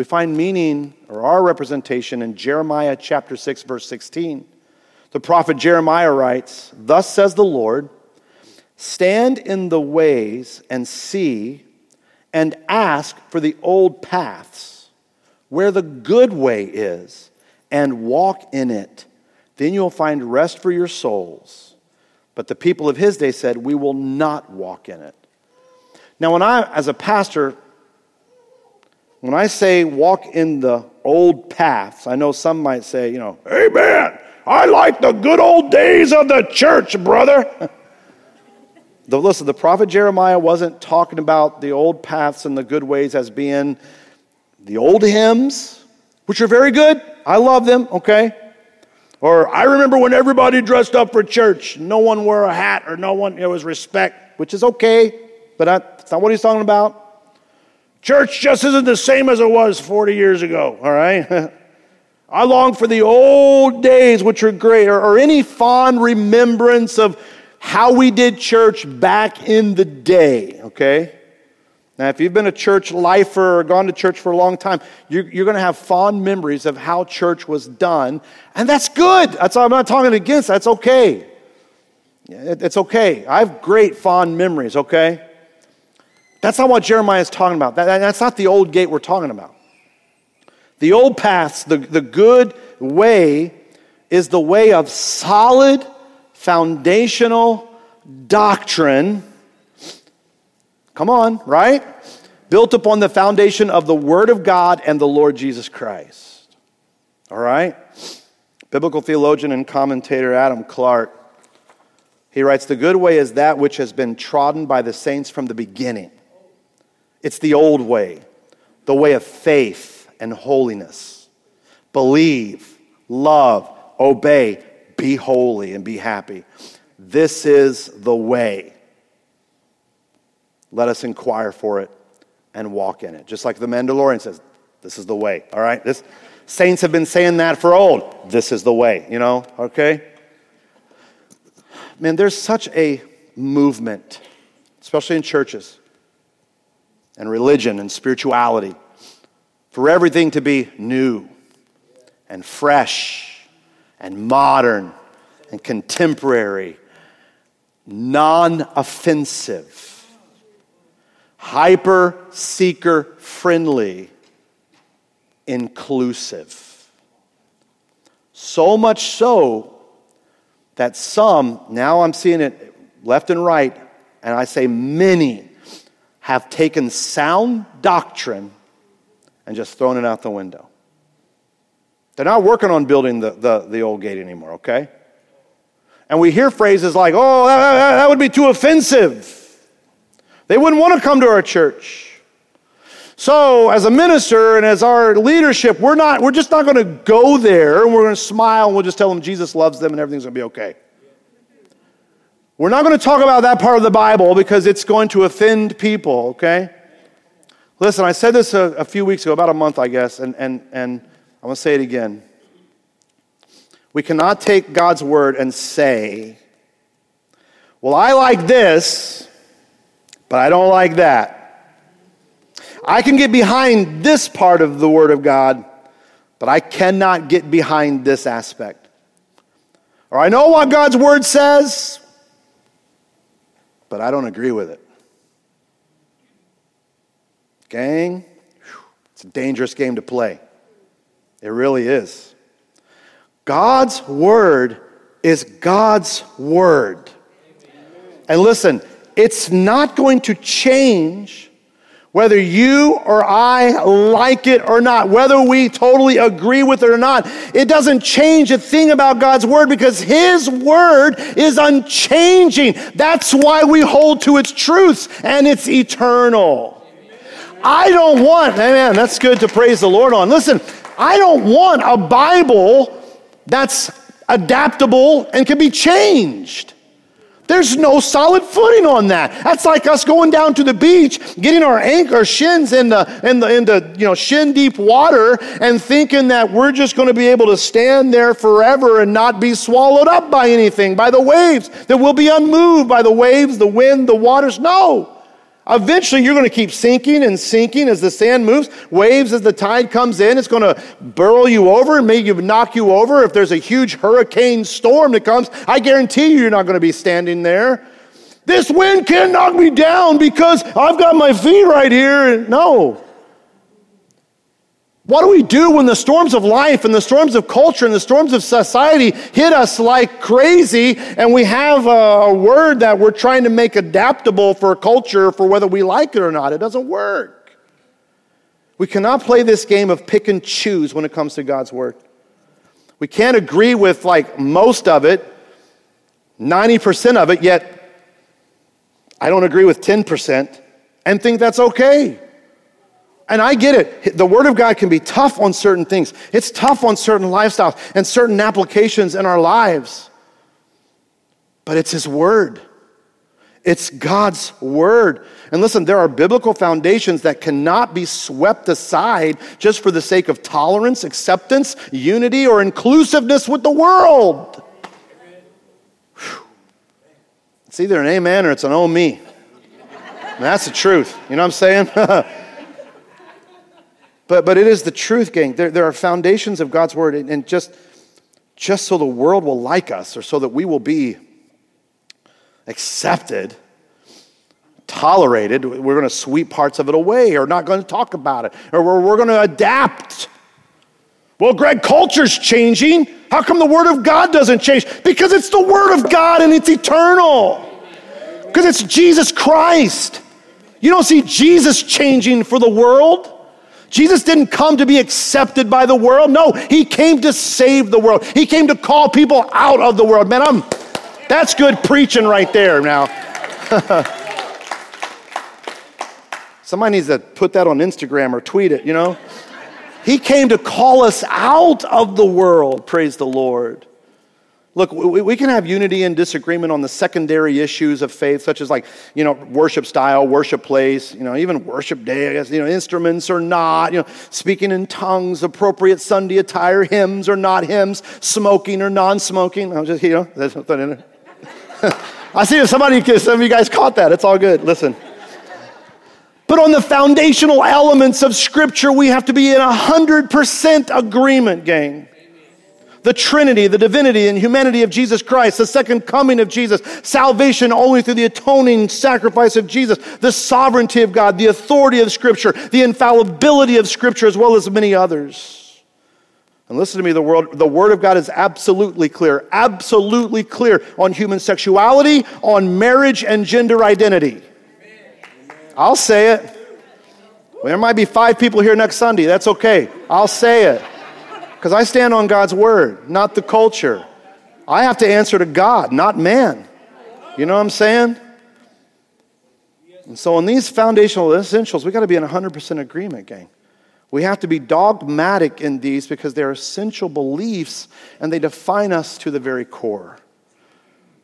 Speaker 1: We find meaning or our representation in Jeremiah chapter 6, verse 16. The prophet Jeremiah writes, Thus says the Lord, stand in the ways and see and ask for the old paths where the good way is and walk in it. Then you'll find rest for your souls. But the people of his day said, We will not walk in it. Now, when I, as a pastor, when I say walk in the old paths, I know some might say, you know, Amen. I like the good old days of the church, brother. the, listen, the prophet Jeremiah wasn't talking about the old paths and the good ways as being the old hymns, which are very good. I love them, okay? Or I remember when everybody dressed up for church. No one wore a hat or no one, it was respect, which is okay, but that's not what he's talking about. Church just isn't the same as it was 40 years ago, all right? I long for the old days, which are great, or, or any fond remembrance of how we did church back in the day, okay? Now, if you've been a church lifer or gone to church for a long time, you're, you're going to have fond memories of how church was done. And that's good. That's, I'm not talking against That's okay. It, it's okay. I have great fond memories, okay? That's not what Jeremiah is talking about. That, that's not the old gate we're talking about. The old paths, the, the good way, is the way of solid, foundational doctrine Come on, right? Built upon the foundation of the Word of God and the Lord Jesus Christ. All right? Biblical theologian and commentator Adam Clarke, he writes The good way is that which has been trodden by the saints from the beginning. It's the old way, the way of faith and holiness. Believe, love, obey, be holy, and be happy. This is the way. Let us inquire for it and walk in it. Just like the Mandalorian says, this is the way, all right? This saints have been saying that for old. This is the way, you know, okay? Man, there's such a movement, especially in churches and religion and spirituality, for everything to be new and fresh and modern and contemporary, non offensive hyper seeker friendly, inclusive. So much so that some, now I'm seeing it left and right, and I say many, have taken sound doctrine and just thrown it out the window. They're not working on building the, the, the old gate anymore, okay? And we hear phrases like, oh, that, that, would be too offensive. They wouldn't want to come to our church. So, as a minister and as our leadership, we're not, we're just not going to go there and we're going to smile and we'll just tell them Jesus loves them and everything's going to be okay. We're not going to talk about that part of the Bible because it's going to offend people, okay? Listen, I said this a, a few weeks ago, about a month, I guess, and, and, and I'm going to say it again. We cannot take God's word and say, well, I like this, but I don't like that. I can get behind this part of the Word of God, but I cannot get behind this aspect. Or I know what God's Word says, but I don't agree with it. Gang, it's a dangerous game to play. It really is. God's Word is God's Word. And listen, it's not going to change whether you or I like it or not, whether we totally agree with it or not, it doesn't change a thing about God's word because His word is unchanging. That's why we hold to its truths and it's eternal. I don't want, man, that's good to praise the Lord on. Listen, I don't want a Bible that's adaptable and can be changed. There's no solid footing on that. That's like us going down to the beach, getting our ankle, shins in the, in the, in the you know, shin deep water and thinking that we're just going to be able to stand there forever and not be swallowed up by anything, by the waves, that we'll be unmoved by the waves, the wind, the waters. No. Eventually, you're going to keep sinking and sinking as the sand moves. Waves, as the tide comes in, it's going to burrow you over and maybe knock you over. If there's a huge hurricane storm that comes, I guarantee you, you're not going to be standing there. This wind can't knock me down because I've got my feet right here. No. What do we do when the storms of life and the storms of culture and the storms of society hit us like crazy and we have a, a, word that we're trying to make adaptable for a culture for whether we like it or not? It doesn't work. We cannot play this game of pick and choose when it comes to God's word. We can't agree with like most of it, 90% of it, yet I don't agree with 10% and think that's okay. And I get it. The Word of God can be tough on certain things, it's tough on certain lifestyles and certain applications in our lives. But it's His Word. It's God's Word. And listen, there are biblical foundations that cannot be swept aside just for the sake of tolerance, acceptance, unity, or inclusiveness with the world. Whew. It's either an amen or it's an oh me. And that's the truth. You know what I'm saying? But, but it is the truth, gang. There, there are foundations of God's word, and, and just, just so the world will like us or so that we will be accepted, tolerated, we're going to sweep parts of it away or not going to talk about it or we're, we're going to adapt. Well, Greg, culture's changing. How come the Word of God doesn't change? Because it's the Word of God and it's eternal. Because it's Jesus Christ. You don't see Jesus changing for the world. Jesus didn't come to be accepted by the world. No, he came to save the world. He came to call people out of the world. Man, I'm that's good preaching right there now. Somebody needs to put that on Instagram or tweet it, you know? He came to call us out of the world, praise the Lord. Look, we can have unity and disagreement on the secondary issues of faith, such as like, you know, worship style, worship place, you know, even worship day, I guess, you know, instruments or not, you know, speaking in tongues, appropriate Sunday attire, hymns or not hymns, smoking or non-smoking. I'm just, you know, there's nothing in it. I see if somebody, some of you guys caught that. It's all good. Listen. But on the foundational elements of Scripture, we have to be in 100% agreement, gang the Trinity, the divinity and humanity of Jesus Christ, the second coming of Jesus, salvation only through the atoning sacrifice of Jesus, the sovereignty of God, the authority of Scripture, the infallibility of Scripture, as well as many others. And listen to me, the, world, the Word of God is absolutely clear, absolutely clear on human sexuality, on marriage and gender identity. I'll say it. There might be five people here next Sunday. That's okay. I'll say it. Because I stand on God's word, not the culture. I have to answer to God, not man. You know what I'm saying? And so, in these foundational essentials, we got to be in 100% agreement, gang. We have to be dogmatic in these because they're essential beliefs and they define us to the very core.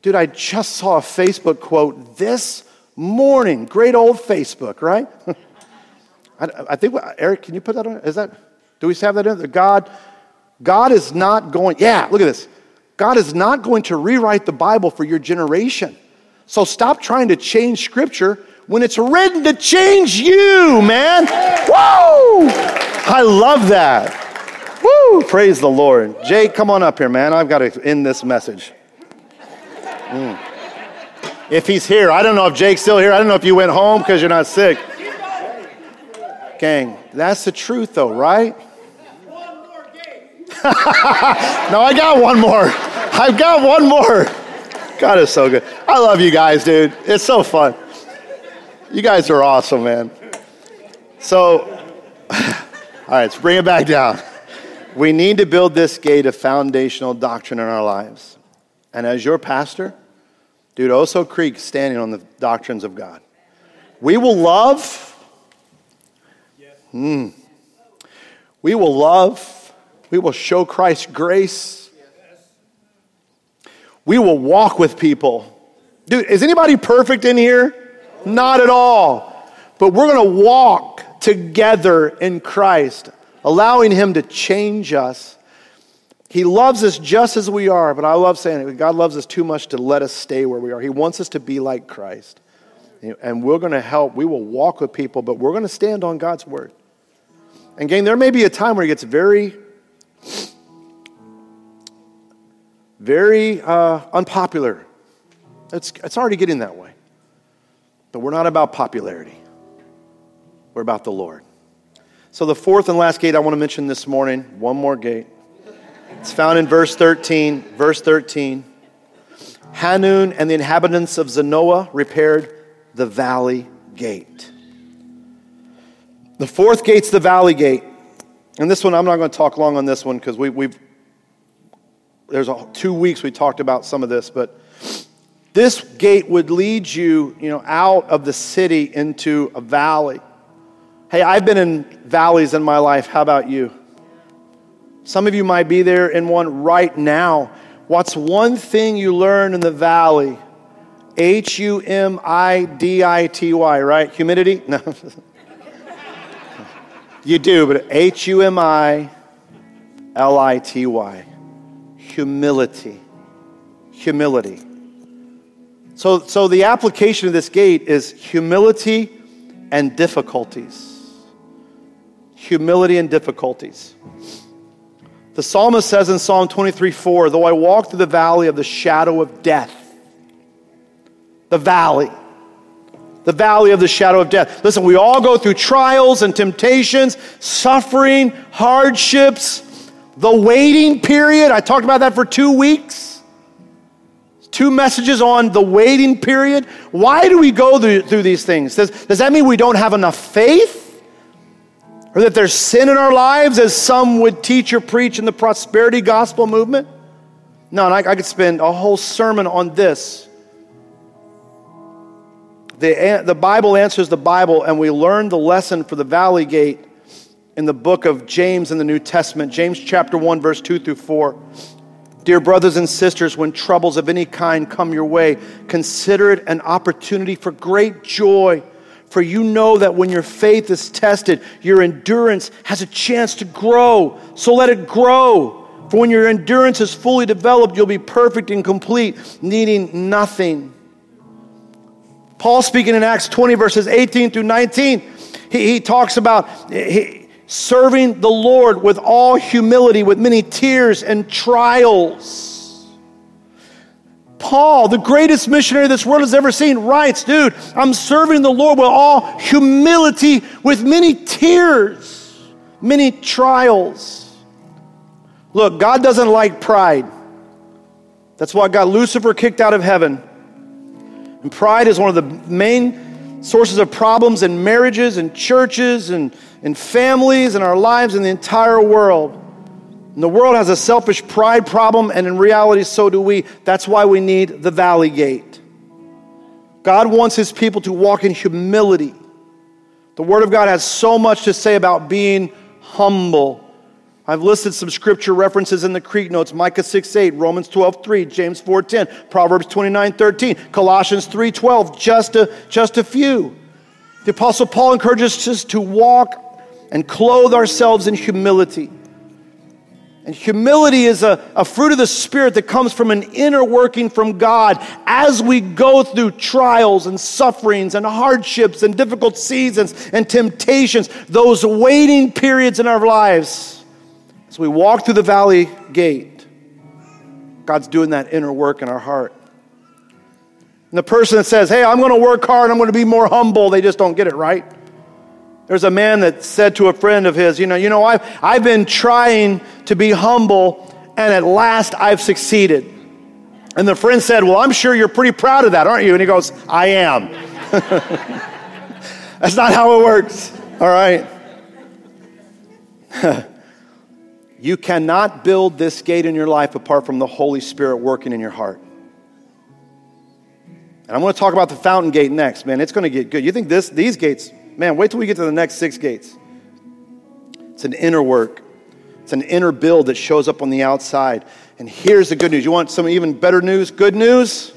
Speaker 1: Dude, I just saw a Facebook quote this morning. Great old Facebook, right? I, I, think, Eric, can you put that on? Is that, do we have that in there? God, God is not going, yeah, look at this. God is not going to rewrite the Bible for your generation. So stop trying to change scripture when it's written to change you, man. Woo! I love that. Woo! Praise the Lord. Jake, come on up here, man. I've got to end this message. Mm. If he's here, I don't know if Jake's still here. I don't know if you went home because you're not sick. Gang, that's the truth, though, right? no, I got one more. I've got one more. God is so good. I love you guys, dude. It's so fun. You guys are awesome, man. So, all right, let's bring it back down. We need to build this gate of foundational doctrine in our lives. And as your pastor, dude, Oso Creek standing on the doctrines of God. We will love. Mm, we will love. We will show Christ grace. We will walk with people. Dude, is anybody perfect in here? Not at all. But we're going to walk together in Christ, allowing Him to change us. He loves us just as we are, but I love saying it. God loves us too much to let us stay where we are. He wants us to be like Christ. And we're going to help. We will walk with people, but we're going to stand on God's word. And, gang, there may be a time where it gets very, very uh, unpopular. It's, it's already getting that way. But we're not about popularity, we're about the Lord. So, the fourth and last gate I want to mention this morning, one more gate. It's found in verse 13. Verse 13. Hanun and the inhabitants of Zanoah repaired the valley gate. The fourth gate's the valley gate. And this one, I'm not going to talk long on this one because we, have there's a, two weeks we talked about some of this, but this gate would lead you, you know, out of the city into a valley. Hey, I've been in valleys in my life. How about you? Some of you might be there in one right now. What's one thing you learn in the valley? H U M I D I T Y, right? Humidity? No. you do, but H U M I L I T Y. Humility. Humility. So, so the application of this gate is humility and difficulties. Humility and difficulties. The psalmist says in Psalm 23 4, though I walk through the valley of the shadow of death, the valley, the valley of the shadow of death. Listen, we all go through trials and temptations, suffering, hardships, the waiting period. I talked about that for two weeks two messages on the waiting period. Why do we go through, through these things? Does, does that mean we don't have enough faith? Or that there's sin in our lives, as some would teach or preach in the prosperity gospel movement? No, and I, I could spend a whole sermon on this. The, the Bible answers the Bible, and we learn the lesson for the valley gate in the book of James in the New Testament, James chapter 1, verse 2 through 4. Dear brothers and sisters, when troubles of any kind come your way, consider it an opportunity for great joy. For you know that when your faith is tested, your endurance has a chance to grow. So let it grow. For when your endurance is fully developed, you'll be perfect and complete, needing nothing. Paul speaking in Acts 20, verses 18 through 19, he, he talks about. He, serving the Lord with all humility, with many tears and trials. Paul, the greatest missionary this world has ever seen, writes, Dude, I'm serving the Lord with all humility, with many tears, many trials. Look, God doesn't like pride. That's why got Lucifer kicked out of heaven. And pride is one of the main sources of problems in marriages and churches and in families, in our lives, in the entire world. And the world has a selfish pride problem, and in reality, so do we. That's why we need the valley gate. God wants his people to walk in humility. The Word of God has so much to say about being humble. I've listed some scripture references in the Crete notes Micah 6 8, Romans 12 3, James 4 10, Proverbs 29 13, Colossians 3 12, just a, just a few. The Apostle Paul encourages us to walk and clothe ourselves in humility. And humility is a, a fruit of the Spirit that comes from an inner working from God as we go through trials and sufferings and hardships and difficult seasons and temptations, those waiting periods in our lives. As we walk through the valley gate, God's doing that inner work in our heart. And the person that says, Hey, I'm going to work hard, I'm going to be more humble, they just don't get it right. There's a man that said to a friend of his, you know, you know, I've, I've been trying to be humble, and at last I've succeeded. And the friend said, Well, I'm sure you're pretty proud of that, aren't you? And he goes, I am. That's not how it works, all right? you cannot build this gate in your life apart from the Holy Spirit working in your heart. And I'm going to talk about the fountain gate next, man. It's going to get good. You think this, these gates, Man, wait till we get to the next six gates. It's an inner work, it's an inner build that shows up on the outside. And here's the good news. You want some even better news? Good news?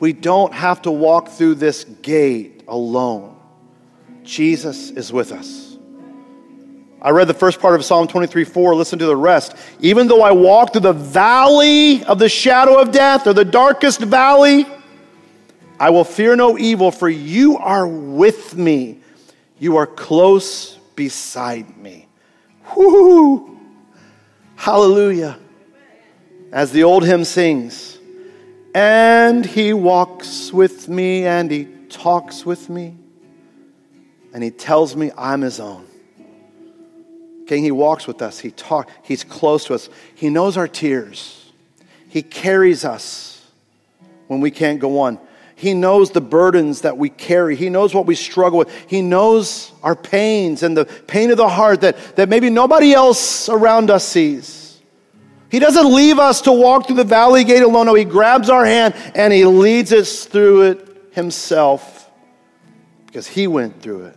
Speaker 1: We don't have to walk through this gate alone. Jesus is with us. I read the first part of Psalm 23 4. Listen to the rest. Even though I walk through the valley of the shadow of death or the darkest valley, I will fear no evil, for you are with me. You are close beside me. Whoo! Hallelujah. As the old hymn sings, and he walks with me and he talks with me and he tells me I'm his own. King, he walks with us. He talk, he's close to us. He knows our tears. He carries us when we can't go on. He knows the burdens that we carry. He knows what we struggle with. He knows our pains and the pain of the heart that, that maybe nobody else around us sees. He doesn't leave us to walk through the valley gate alone. No, He grabs our hand and He leads us through it Himself because He went through it.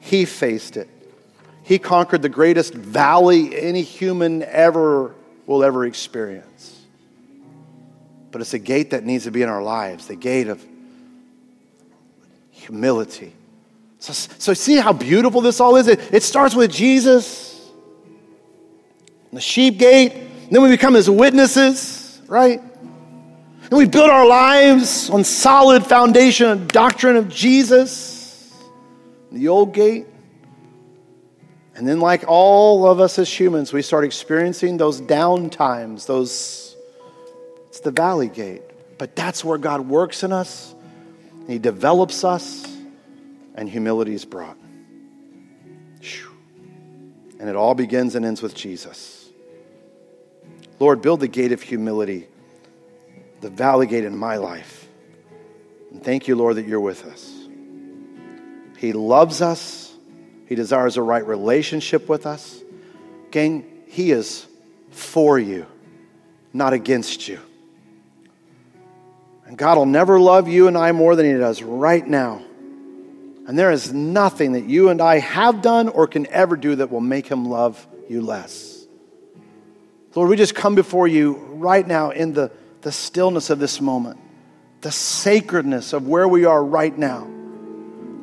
Speaker 1: He faced it. He conquered the greatest valley any human ever will ever experience. But it's a gate that needs to be in our lives the gate of humility. So, so see how beautiful this all is? It, it starts with Jesus, the sheep gate, then we become his witnesses, right? And we build our lives on solid foundation and doctrine of Jesus, the old gate. And then, like all of us as humans, we start experiencing those down times, those it's the valley gate. But that's where God works in us, He develops us, and humility is brought. And it all begins and ends with Jesus. Lord, build the gate of humility, the valley gate in my life. And thank you, Lord, that you're with us. He loves us, He desires a right relationship with us. Gang, He is for you, not against you. And God will never love you and I more than He does right now. And there is nothing that you and I have done or can ever do that will make Him love you less. Lord, we just come before you right now in the, the stillness of this moment, the sacredness of where we are right now.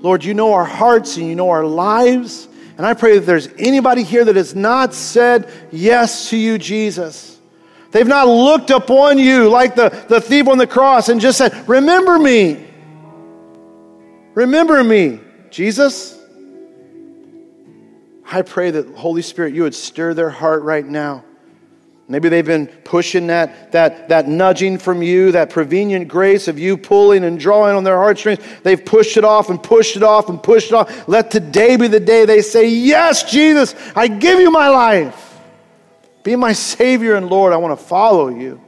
Speaker 1: Lord, you know our hearts and you know our lives. And I pray that there's anybody here that has not said yes to you, Jesus. They've not looked upon you like the, the thief on the cross and just said, Remember me. Remember me, Jesus. I pray that Holy Spirit, you would stir their heart right now. Maybe they've been pushing that, that, that nudging from you, that prevenient grace of you pulling and drawing on their heartstrings. They've pushed it off and pushed it off and pushed it off. Let today be the day they say, Yes, Jesus, I give you my life. Be my Savior and Lord. I want to follow you.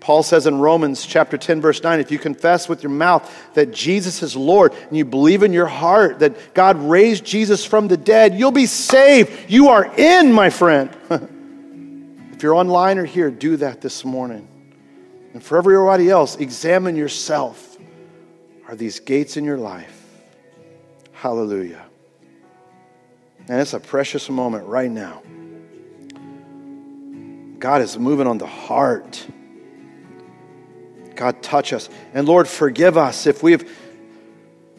Speaker 1: Paul says in Romans chapter 10, verse 9, if you confess with your mouth that Jesus is Lord and you believe in your heart that God raised Jesus from the dead, you'll be saved. You are in, my friend. if you're online or here, do that this morning. And for everybody else, examine yourself. Are these gates in your life? Hallelujah. And it's a precious moment right now. God is moving on the heart. God, touch us. And Lord, forgive us if we've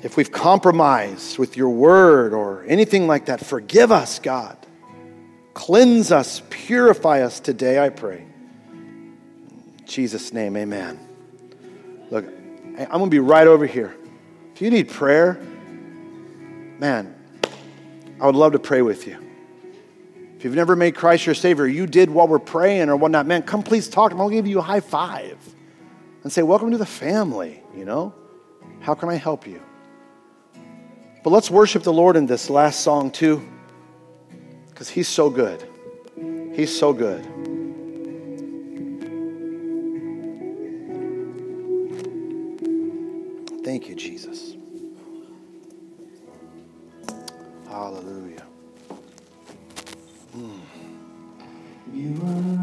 Speaker 1: if we've compromised with your word or anything like that. Forgive us, God. Cleanse us, purify us today, I pray. In Jesus' name, amen. Look, I'm going to be right over here. If you need prayer, man, I would love to pray with you. If you've never made Christ your Savior, you did what we're praying or whatnot, man, come please talk. I'll give you a high five and say, Welcome to the family, you know? How can I help you? But let's worship the Lord in this last song too, because He's so good. He's so good. Thank you, Jesus. Hallelujah. Mm.